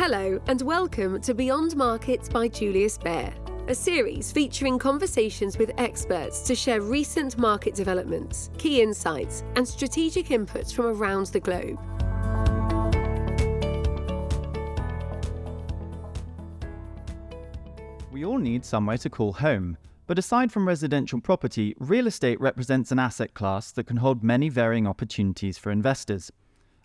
Hello, and welcome to Beyond Markets by Julius Baer, a series featuring conversations with experts to share recent market developments, key insights, and strategic inputs from around the globe. We all need somewhere to call home. But aside from residential property, real estate represents an asset class that can hold many varying opportunities for investors.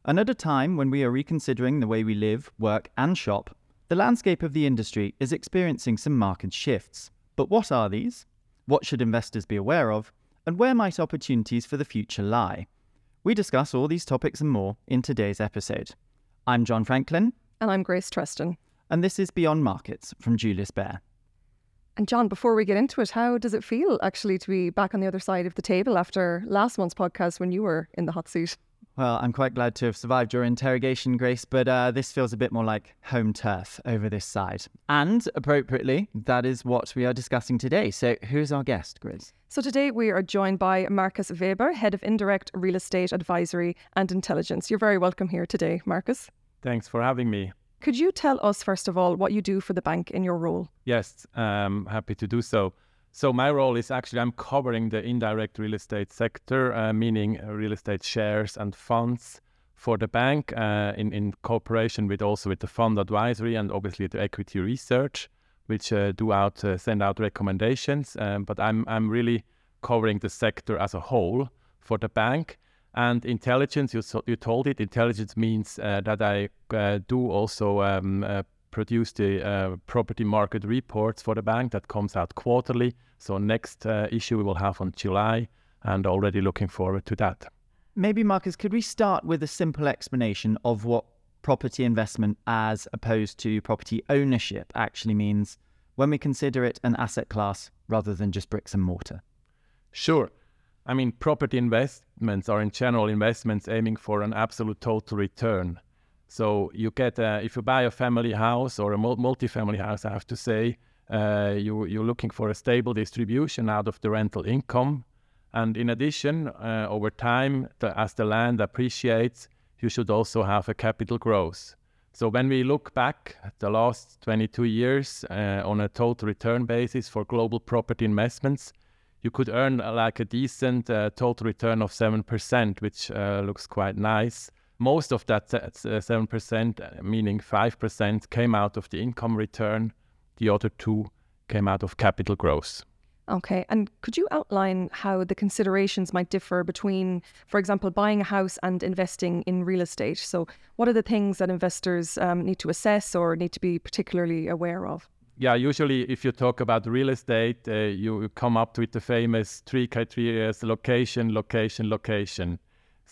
And at a time when we are reconsidering the way we live, work, and shop, the landscape of the industry is experiencing some market shifts. But what are these? What should investors be aware of? And where might opportunities for the future lie? We discuss all these topics and more in today's episode. I'm John Franklin. And I'm Grace Treston. And this is Beyond Markets from Julius Baer. And John, before we get into it, how does it feel actually to be back on the other side of the table after last month's podcast when you were in the hot seat? Well, I'm quite glad to have survived your interrogation, Grace, but uh, this feels a bit more like home turf over this side. And appropriately, that is what we are discussing today. So, who's our guest, Grace? So, today we are joined by Markus Waeber, Head of Indirect Real Estate Advisory and Intelligence. You're very welcome here today, Markus. Thanks for having me. Could you tell us, first of all, what you do for the bank in your role? Yes, um, happy to do so. So, my role is actually I'm covering the indirect real estate sector, uh, meaning uh, real estate shares and funds for the bank uh, in, in cooperation with also with the fund advisory and obviously the equity research, which uh, do out uh, send out recommendations. Um, but I'm, I'm really covering the sector as a whole for the bank. And intelligence, you, so, you told it, intelligence means uh, that I do also um, produce the uh, property market reports for the bank that comes out quarterly. So next uh, issue we will have on July and already looking forward to that. Maybe, Markus, could we start with a simple explanation of what property investment as opposed to property ownership actually means when we consider it an asset class rather than just bricks and mortar? Sure. I mean, property investments are in general investments aiming for an absolute total return. So you get, a, if you buy a family house or a multi-family house, I have to say, uh, you, you're looking for a stable distribution out of the rental income. And in addition, uh, over time, the, as the land appreciates, you should also have a capital growth. So when we look back at the last 22 years uh, on a total return basis for global property investments, you could earn uh, like a decent uh, total return of 7%, which uh, looks quite nice. Most of that 7%, meaning 5%, came out of the income return. The other two came out of capital growth. Okay. And could you outline how the considerations might differ between, for example, buying a house and investing in real estate? So, what are the things that investors um, need to assess or need to be particularly aware of? yeah, usually if you talk about real estate, uh, you come up with the famous three criteria: location, location, location.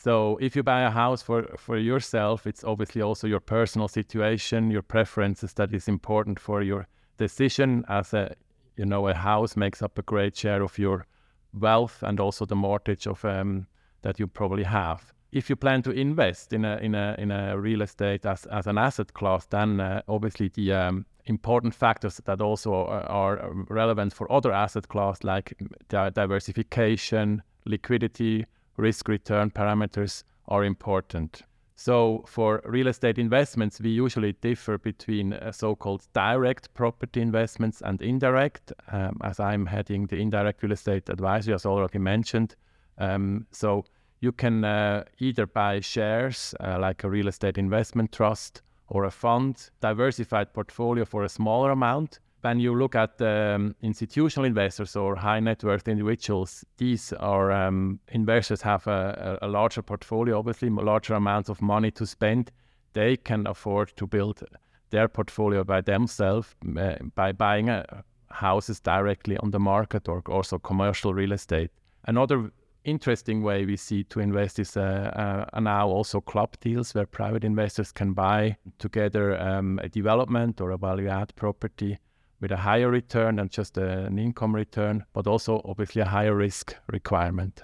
So if you buy a house for, for yourself, it's obviously also your personal situation, your preferences that is important for your decision. As a you know, a house makes up a great share of your wealth and also the mortgage of um, that you probably have if you plan to invest in a in a in a real estate as, as an asset class, then uh, obviously the um, important factors that also are, are, relevant for other asset class like diversification, liquidity, risk return parameters are important. So for real estate investments, we usually differ between uh, so-called direct property investments and indirect, um, as I'm heading the indirect real estate advisory, as already mentioned. Um, so you can uh, either buy shares uh, like a real estate investment trust or a fund, diversified portfolio for a smaller amount. When you look at um, institutional investors or high net worth individuals, these are um, investors have a, a, larger portfolio, obviously larger amounts of money to spend. They can afford to build their portfolio by themselves uh, by buying uh, houses directly on the market or also commercial real estate. Another interesting way we see to invest is uh, uh, now also club deals where private investors can buy together um, a development or a value add property with a higher return than just an income return, but also obviously a higher risk requirement.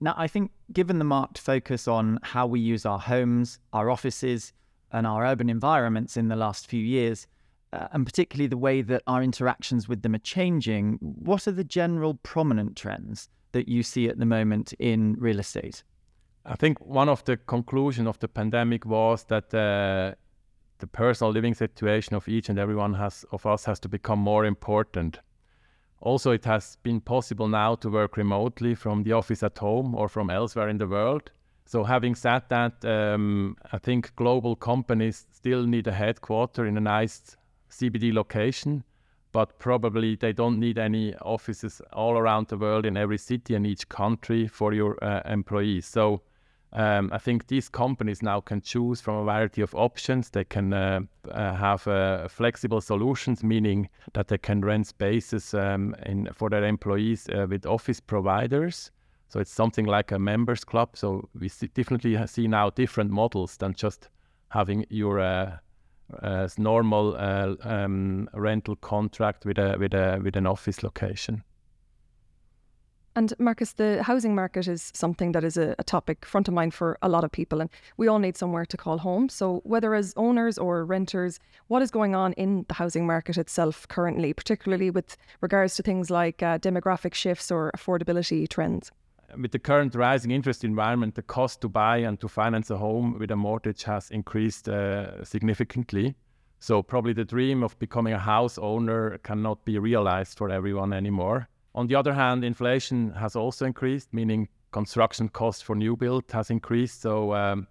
Now, I think given the marked focus on how we use our homes, our offices, and our urban environments in the last few years, uh, and particularly the way that our interactions with them are changing, what are the general prominent trends that you see at the moment in real estate? I think one of the conclusions of the pandemic was that uh, the personal living situation of each and everyone has of us has to become more important. Also, it has been possible now to work remotely from the office at home or from elsewhere in the world. So, having said that, um, I think global companies still need a headquarter in a nice CBD location, but probably they don't need any offices all around the world in every city and each country for your uh, employees. So, um, I think these companies now can choose from a variety of options. They can uh, uh, have uh, flexible solutions, meaning that they can rent spaces um, in, for their employees uh, with office providers. So it's something like a members club. So we see, definitely see now different models than just having your uh, uh, normal um, rental contract with a with a with an office location. And Markus, the housing market is something that is a, a, topic front of mind for a lot of people, and we all need somewhere to call home. So, whether as owners or renters, what is going on in the housing market itself currently, particularly with regards to things like uh, demographic shifts or affordability trends? With the current rising interest environment, the cost to buy and to finance a home with a mortgage has increased uh, significantly. So, probably the dream of becoming a house owner cannot be realized for everyone anymore. On the other hand, inflation has also increased, meaning construction cost for new build has increased. So um,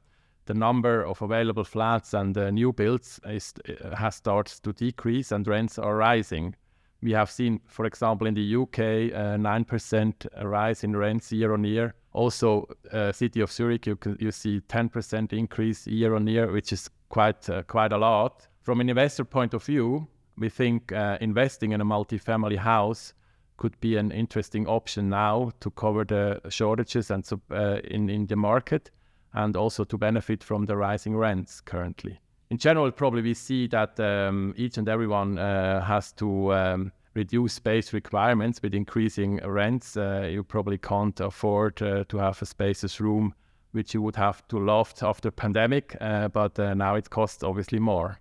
the number of available flats and uh, new builds is, uh, has started to decrease and rents are rising. We have seen, for example, in the UK, a 9% rise in rents year on year. Also, uh, city of Zurich, you, can, you see 10% increase year on year, which is quite uh, quite a lot. From an investor point of view, we think uh, investing in a multi-family house could be an interesting option now to cover the shortages and uh, in in the market, and also to benefit from the rising rents currently. In general, probably we see that um, each and everyone uh, has to um, reduce space requirements with increasing rents. Uh, you probably can't afford uh, to have a spacious room, which you would have to loft after pandemic, uh, but uh, now it costs obviously more.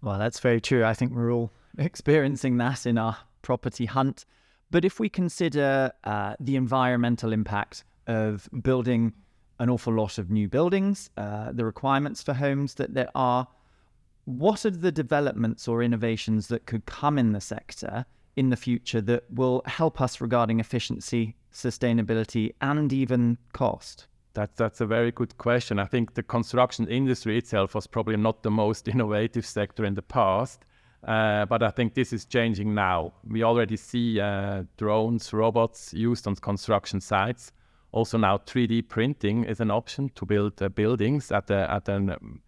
Well, that's very true. I think we're all experiencing that in our property hunt. But if we consider uh, the environmental impact of building an awful lot of new buildings, uh, the requirements for homes that there are, what are the developments or innovations that could come in the sector in the future that will help us regarding efficiency, sustainability, and even cost? That's that's a very good question. I think the construction industry itself was probably not the most innovative sector in the past. Uh, but I think this is changing now. We already see uh, drones, robots used on construction sites. Also now 3D printing is an option to build uh, buildings at, a, at an um,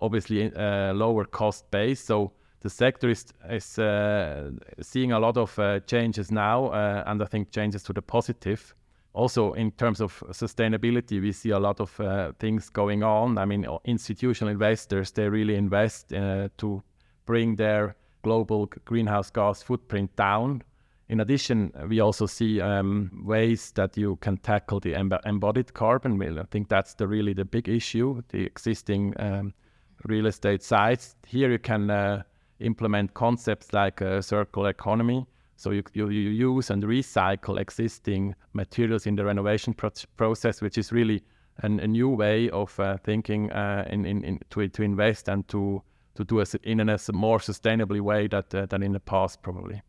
obviously uh, lower cost base. So the sector is, is uh, seeing a lot of uh, changes now, and I think changes to the positive. Also, in terms of sustainability, we see a lot of things going on. I mean, institutional investors they really invest to bring their global greenhouse gas footprint down. In addition, we also see um, ways that you can tackle the em- embodied carbon. I think that's the really the big issue. The existing um, real estate sites here you can uh, implement concepts like a circular economy. So you, you, you use and recycle existing materials in the renovation pro- process, which is really an, a new way of uh, thinking uh, in, in, in to, to invest and to to do it in a more sustainably way that, uh, than in the past, probably.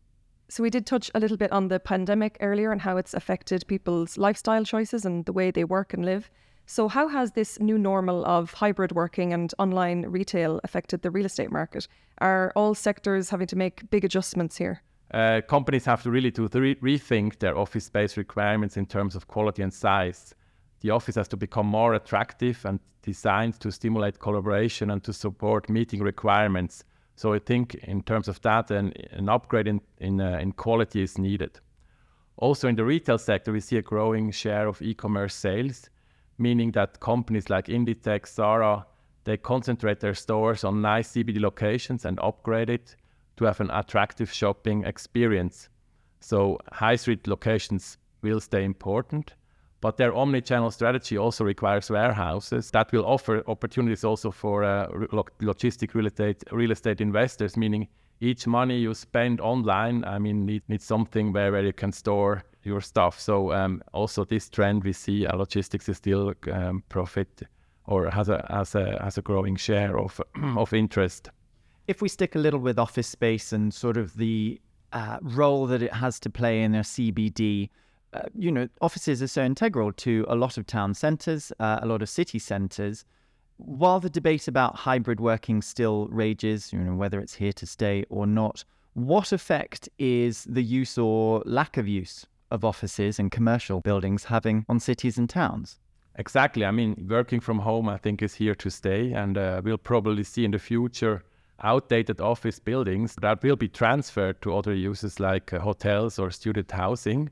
So we did touch a little bit on the pandemic earlier and how it's affected people's lifestyle choices and the way they work and live. So how has this new normal of hybrid working and online retail affected the real estate market? Are all sectors having to make big adjustments here? Uh, companies have to really to re- rethink their office space requirements in terms of quality and size the office has to become more attractive and designed to stimulate collaboration and to support meeting requirements. So I think in terms of that, an, an upgrade in, in, uh, in quality is needed. Also in the retail sector, we see a growing share of e-commerce sales, meaning that companies like Inditex, Zara, they concentrate their stores on nice CBD locations and upgrade it to have an attractive shopping experience. So high street locations will stay important, but their omni-channel strategy also requires warehouses that will offer opportunities also for uh, logistic real estate real estate investors. Meaning, each money you spend online, I mean, need, need something where, where you can store your stuff. So um, also this trend we see, uh, logistics is still um, profit or has a has a has a growing share of of interest. If we stick a little with office space and sort of the uh, role that it has to play in a CBD, uh, you know, offices are so integral to a lot of town centres, uh, a lot of city centres. While the debate about hybrid working still rages, you know, whether it's here to stay or not, what effect is the use or lack of use of offices and commercial buildings having on cities and towns? Exactly. I mean, working from home, I think, is here to stay, and uh, we'll probably see in the future outdated office buildings that will be transferred to other uses like uh, hotels or student housing.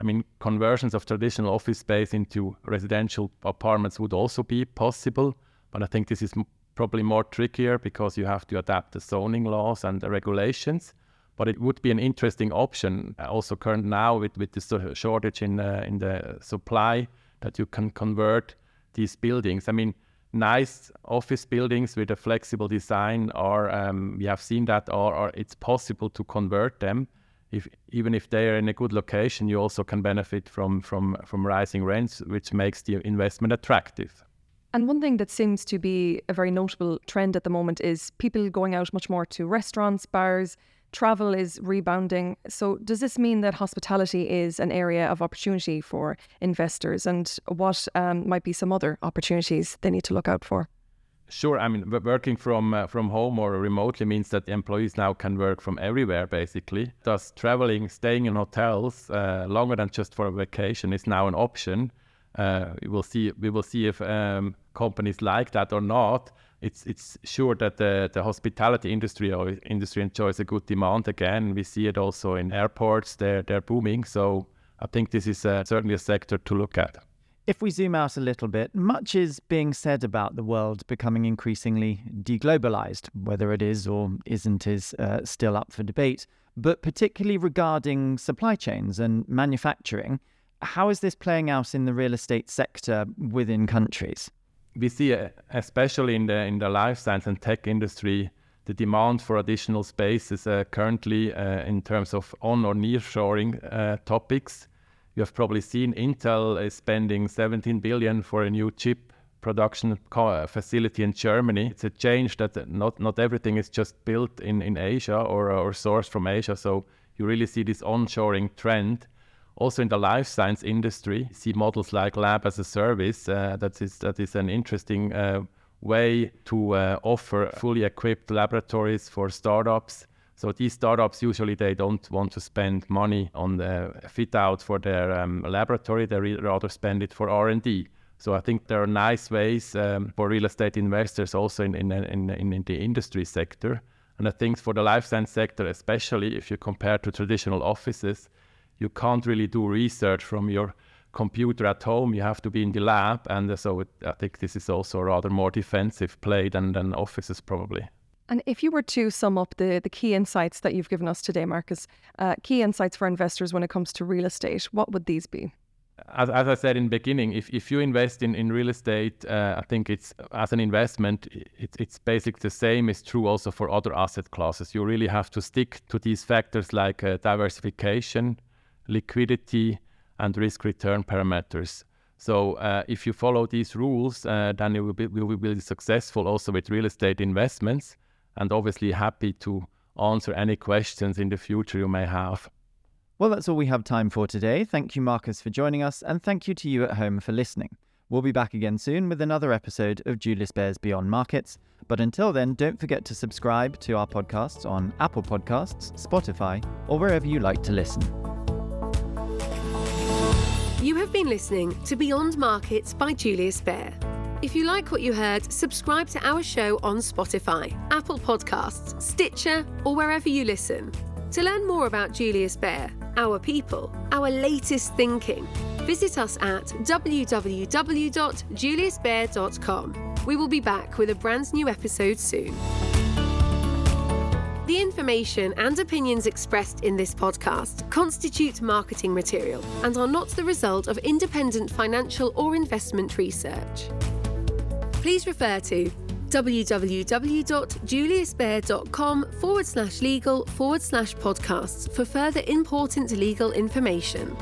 I mean, conversions of traditional office space into residential apartments would also be possible, but I think this is probably more trickier because you have to adapt the zoning laws and the regulations. But it would be an interesting option, uh, also current now with, with the shortage in uh, in the supply, that you can convert these buildings. I mean, nice office buildings with a flexible design are um, we have seen that or, or it's possible to convert them if even if they are in a good location you also can benefit from from from rising rents which makes the investment attractive and one thing that seems to be a very notable trend at the moment is people going out much more to restaurants bars travel is rebounding. So, does this mean that hospitality is an area of opportunity for investors? And what um, might be some other opportunities they need to look out for? Sure. I mean, working from uh, from home or remotely means that employees now can work from everywhere, basically. Thus, traveling, staying in hotels uh, longer than just for a vacation is now an option. Uh, we will see. We will see if um, companies like that or not it's it's sure that the, the hospitality industry or industry enjoys a good demand again. We see it also in airports; they're they're booming. So I think this is uh, certainly a sector to look at. If we zoom out a little bit, much is being said about the world becoming increasingly deglobalized. Whether it is or isn't is uh, still up for debate. But particularly regarding supply chains and manufacturing, how is this playing out in the real estate sector within countries? we see, uh, especially in the in the life science and tech industry, the demand for additional space is uh, currently uh, in terms of on or nearshoring uh, topics. You have probably seen Intel is spending 17 billion for a new chip production uh, facility in Germany. It's a change that not not everything is just built in in Asia or or sourced from Asia. So you really see this onshoring trend also in the life science industry, see models like lab as a service. Uh, that is that is an interesting uh, way to uh, offer fully equipped laboratories for startups. So these startups usually they don't want to spend money on the fit out for their um, laboratory. They rather spend it for R and D. So I think there are nice ways um, for real estate investors also in in, in in, the industry sector. And I think for the life science sector, especially if you compare to traditional offices, you can't really do research from your computer at home. You have to be in the lab, and so it, I think this is also a rather more defensive play than than offices probably. And if you were to sum up the, the key insights that you've given us today, Markus, uh, key insights for investors when it comes to real estate, what would these be? As, as I said in the beginning, if, if you invest in, in real estate, uh, I think it's as an investment, it, it's basically the same is true also for other asset classes. You really have to stick to these factors like uh, diversification, liquidity, and risk return parameters. So uh, if you follow these rules, uh, then you will be, will be successful also with real estate investments and obviously happy to answer any questions in the future you may have. Well, that's all we have time for today. Thank you, Markus, for joining us, and thank you to you at home for listening. We'll be back again soon with another episode of Julius Baer's Beyond Markets. But until then, don't forget to subscribe to our podcasts on Apple Podcasts, Spotify, or wherever you like to listen. You have been listening to Beyond Markets by Julius Baer. If you like what you heard, subscribe to our show on Spotify, Apple Podcasts, Stitcher, or wherever you listen. To learn more about Julius Baer, our people, our latest thinking, visit us at www.juliusbaer.com. We will be back with a brand new episode soon. The information and opinions expressed in this podcast constitute marketing material and are not the result of independent financial or investment research. Please refer to www.juliusbaer.com forward slash legal forward slash podcasts for further important legal information.